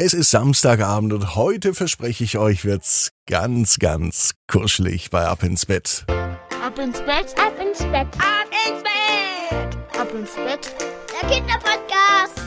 Es ist Samstagabend und heute verspreche ich euch, wird's ganz, ganz kuschelig bei Ab ins Bett. Ab ins Bett, ab ins Bett, ab ins Bett, ab ins Bett. Der Kinderpodcast.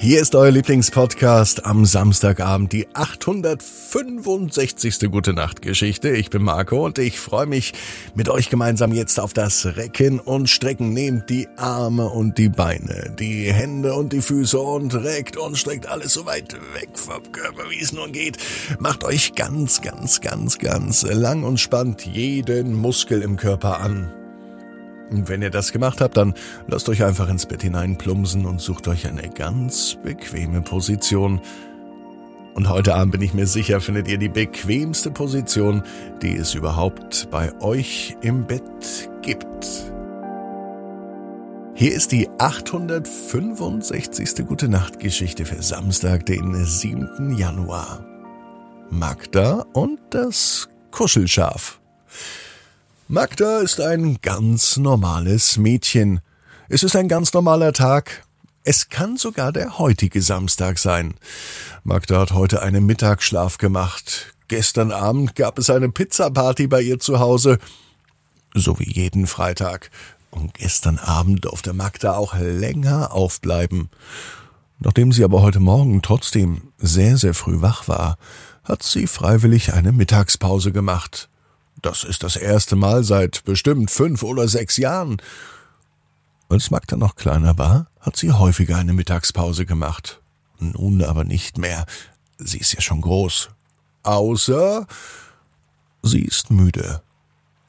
Hier ist euer Lieblingspodcast am Samstagabend, die 865. Gute Nacht Geschichte. Ich bin Marco und ich freue mich mit euch gemeinsam jetzt auf das Recken und Strecken. Nehmt die Arme und die Beine, die Hände und die Füße und reckt und streckt alles so weit weg vom Körper, wie es nur geht. Macht euch ganz, ganz, ganz, ganz lang und spannt jeden Muskel im Körper an. Wenn ihr das gemacht habt, dann lasst euch einfach ins Bett hineinplumsen und sucht euch eine ganz bequeme Position. Und heute Abend bin ich mir sicher, findet ihr die bequemste Position, die es überhaupt bei euch im Bett gibt. Hier ist die 865. Gute Nacht Geschichte für Samstag, den 7. Januar. Magda und das Kuschelschaf. Magda ist ein ganz normales Mädchen. Es ist ein ganz normaler Tag. Es kann sogar der heutige Samstag sein. Magda hat heute einen Mittagsschlaf gemacht. Gestern Abend gab es eine Pizzaparty bei ihr zu Hause. So wie jeden Freitag. Und gestern Abend durfte Magda auch länger aufbleiben. Nachdem sie aber heute Morgen trotzdem sehr, sehr früh wach war, hat sie freiwillig eine Mittagspause gemacht. Das ist das erste Mal seit bestimmt fünf oder sechs Jahren. Als Magda noch kleiner war, hat sie häufiger eine Mittagspause gemacht. Nun aber nicht mehr. Sie ist ja schon groß. Außer sie ist müde.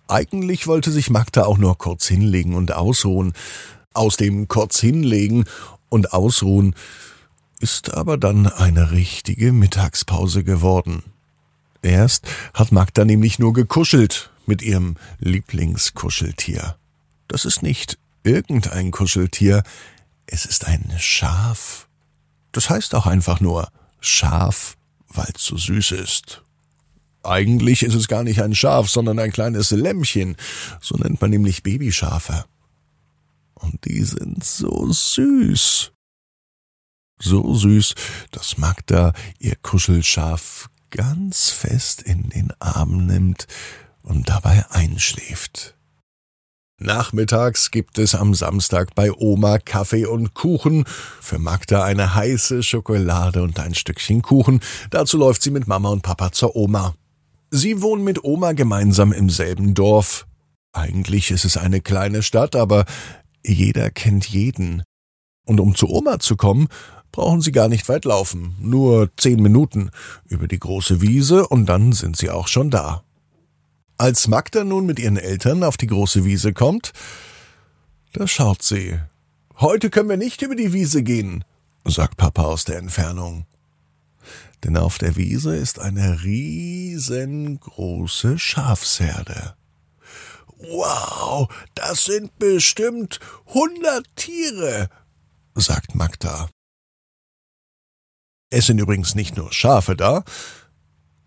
Eigentlich wollte sich Magda auch nur kurz hinlegen und ausruhen. Aus dem kurz hinlegen und ausruhen ist aber dann eine richtige Mittagspause geworden. Erst hat Magda nämlich nur gekuschelt mit ihrem Lieblingskuscheltier. Das ist nicht irgendein Kuscheltier, es ist ein Schaf. Das heißt auch einfach nur Schaf, weil es so süß ist. Eigentlich ist es gar nicht ein Schaf, sondern ein kleines Lämmchen. So nennt man nämlich Babyschafe. Und die sind so süß. So süß, dass Magda ihr Kuschelschaf ganz fest in den Arm nimmt und dabei einschläft. Nachmittags gibt es am Samstag bei Oma Kaffee und Kuchen, für Magda eine heiße Schokolade und ein Stückchen Kuchen, dazu läuft sie mit Mama und Papa zur Oma. Sie wohnen mit Oma gemeinsam im selben Dorf. Eigentlich ist es eine kleine Stadt, aber jeder kennt jeden. Und um zu Oma zu kommen, brauchen Sie gar nicht weit laufen, nur zehn Minuten über die große Wiese und dann sind Sie auch schon da. Als Magda nun mit ihren Eltern auf die große Wiese kommt, da schaut sie. Heute können wir nicht über die Wiese gehen, sagt Papa aus der Entfernung. Denn auf der Wiese ist eine riesengroße Schafsherde. Wow, das sind bestimmt hundert Tiere, sagt Magda. Es sind übrigens nicht nur Schafe da,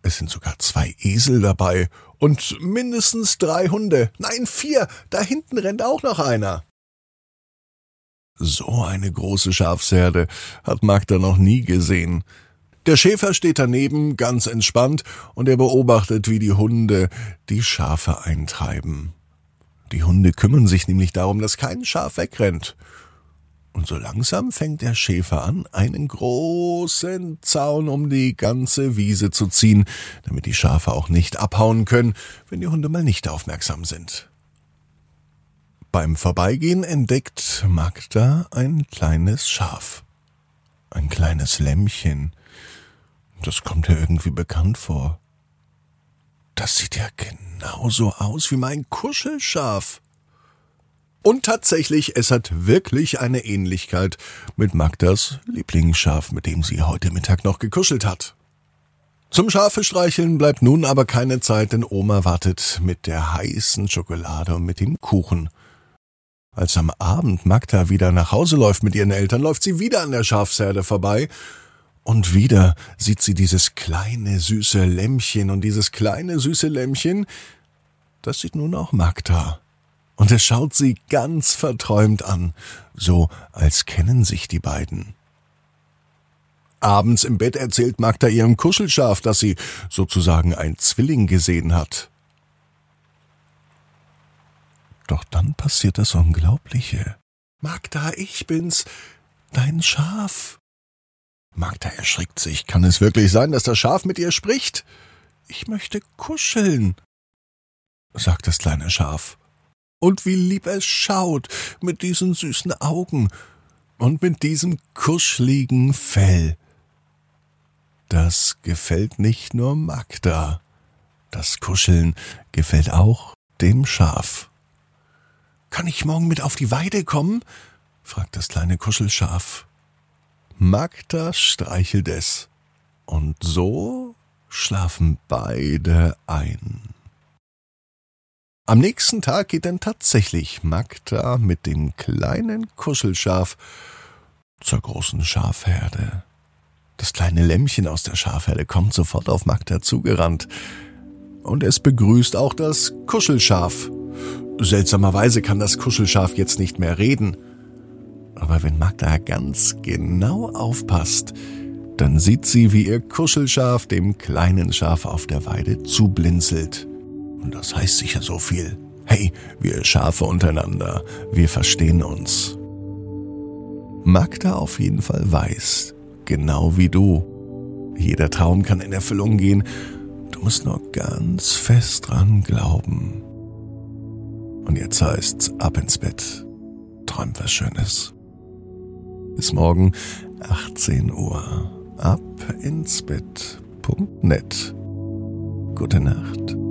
es sind sogar zwei Esel dabei und mindestens drei Hunde. Nein, vier. Da hinten rennt auch noch einer. So eine große Schafsherde hat Magda noch nie gesehen. Der Schäfer steht daneben, ganz entspannt, und er beobachtet, wie die Hunde die Schafe eintreiben. Die Hunde kümmern sich nämlich darum, dass kein Schaf wegrennt. Und so langsam fängt der Schäfer an, einen großen Zaun um die ganze Wiese zu ziehen, damit die Schafe auch nicht abhauen können, wenn die Hunde mal nicht aufmerksam sind. Beim Vorbeigehen entdeckt Magda ein kleines Schaf. Ein kleines Lämmchen. Das kommt ihr irgendwie bekannt vor. Das sieht ja genauso aus wie mein Kuschelschaf. Und tatsächlich, es hat wirklich eine Ähnlichkeit mit Magdas Lieblingsschaf, mit dem sie heute Mittag noch gekuschelt hat. Zum Schafe streicheln bleibt nun aber keine Zeit, denn Oma wartet mit der heißen Schokolade und mit dem Kuchen. Als am Abend Magda wieder nach Hause läuft mit ihren Eltern, läuft sie wieder an der Schafsherde vorbei und wieder sieht sie dieses kleine süße Lämmchen und dieses kleine süße Lämmchen, das sieht nun auch Magda und er schaut sie ganz verträumt an, so als kennen sich die beiden. Abends im Bett erzählt Magda ihrem Kuschelschaf, dass sie sozusagen ein Zwilling gesehen hat. Doch dann passiert das Unglaubliche. Magda, ich bin's, dein Schaf. Magda erschrickt sich. Kann es wirklich sein, dass das Schaf mit ihr spricht? Ich möchte kuscheln, sagt das kleine Schaf. Und wie lieb es schaut mit diesen süßen Augen und mit diesem kuscheligen Fell. Das gefällt nicht nur Magda. Das Kuscheln gefällt auch dem Schaf. Kann ich morgen mit auf die Weide kommen? fragt das kleine Kuschelschaf. Magda streichelt es. Und so schlafen beide ein. Am nächsten Tag geht dann tatsächlich Magda mit dem kleinen Kuschelschaf zur großen Schafherde. Das kleine Lämmchen aus der Schafherde kommt sofort auf Magda zugerannt. Und es begrüßt auch das Kuschelschaf. Seltsamerweise kann das Kuschelschaf jetzt nicht mehr reden. Aber wenn Magda ganz genau aufpasst, dann sieht sie, wie ihr Kuschelschaf dem kleinen Schaf auf der Weide zublinzelt. Und das heißt sicher so viel. Hey, wir Schafe untereinander, wir verstehen uns. Magda auf jeden Fall weiß, genau wie du, jeder Traum kann in Erfüllung gehen, du musst nur ganz fest dran glauben. Und jetzt heißt's ab ins Bett. Träum was Schönes. Bis morgen 18 Uhr. Ab ins Bett.net. Gute Nacht.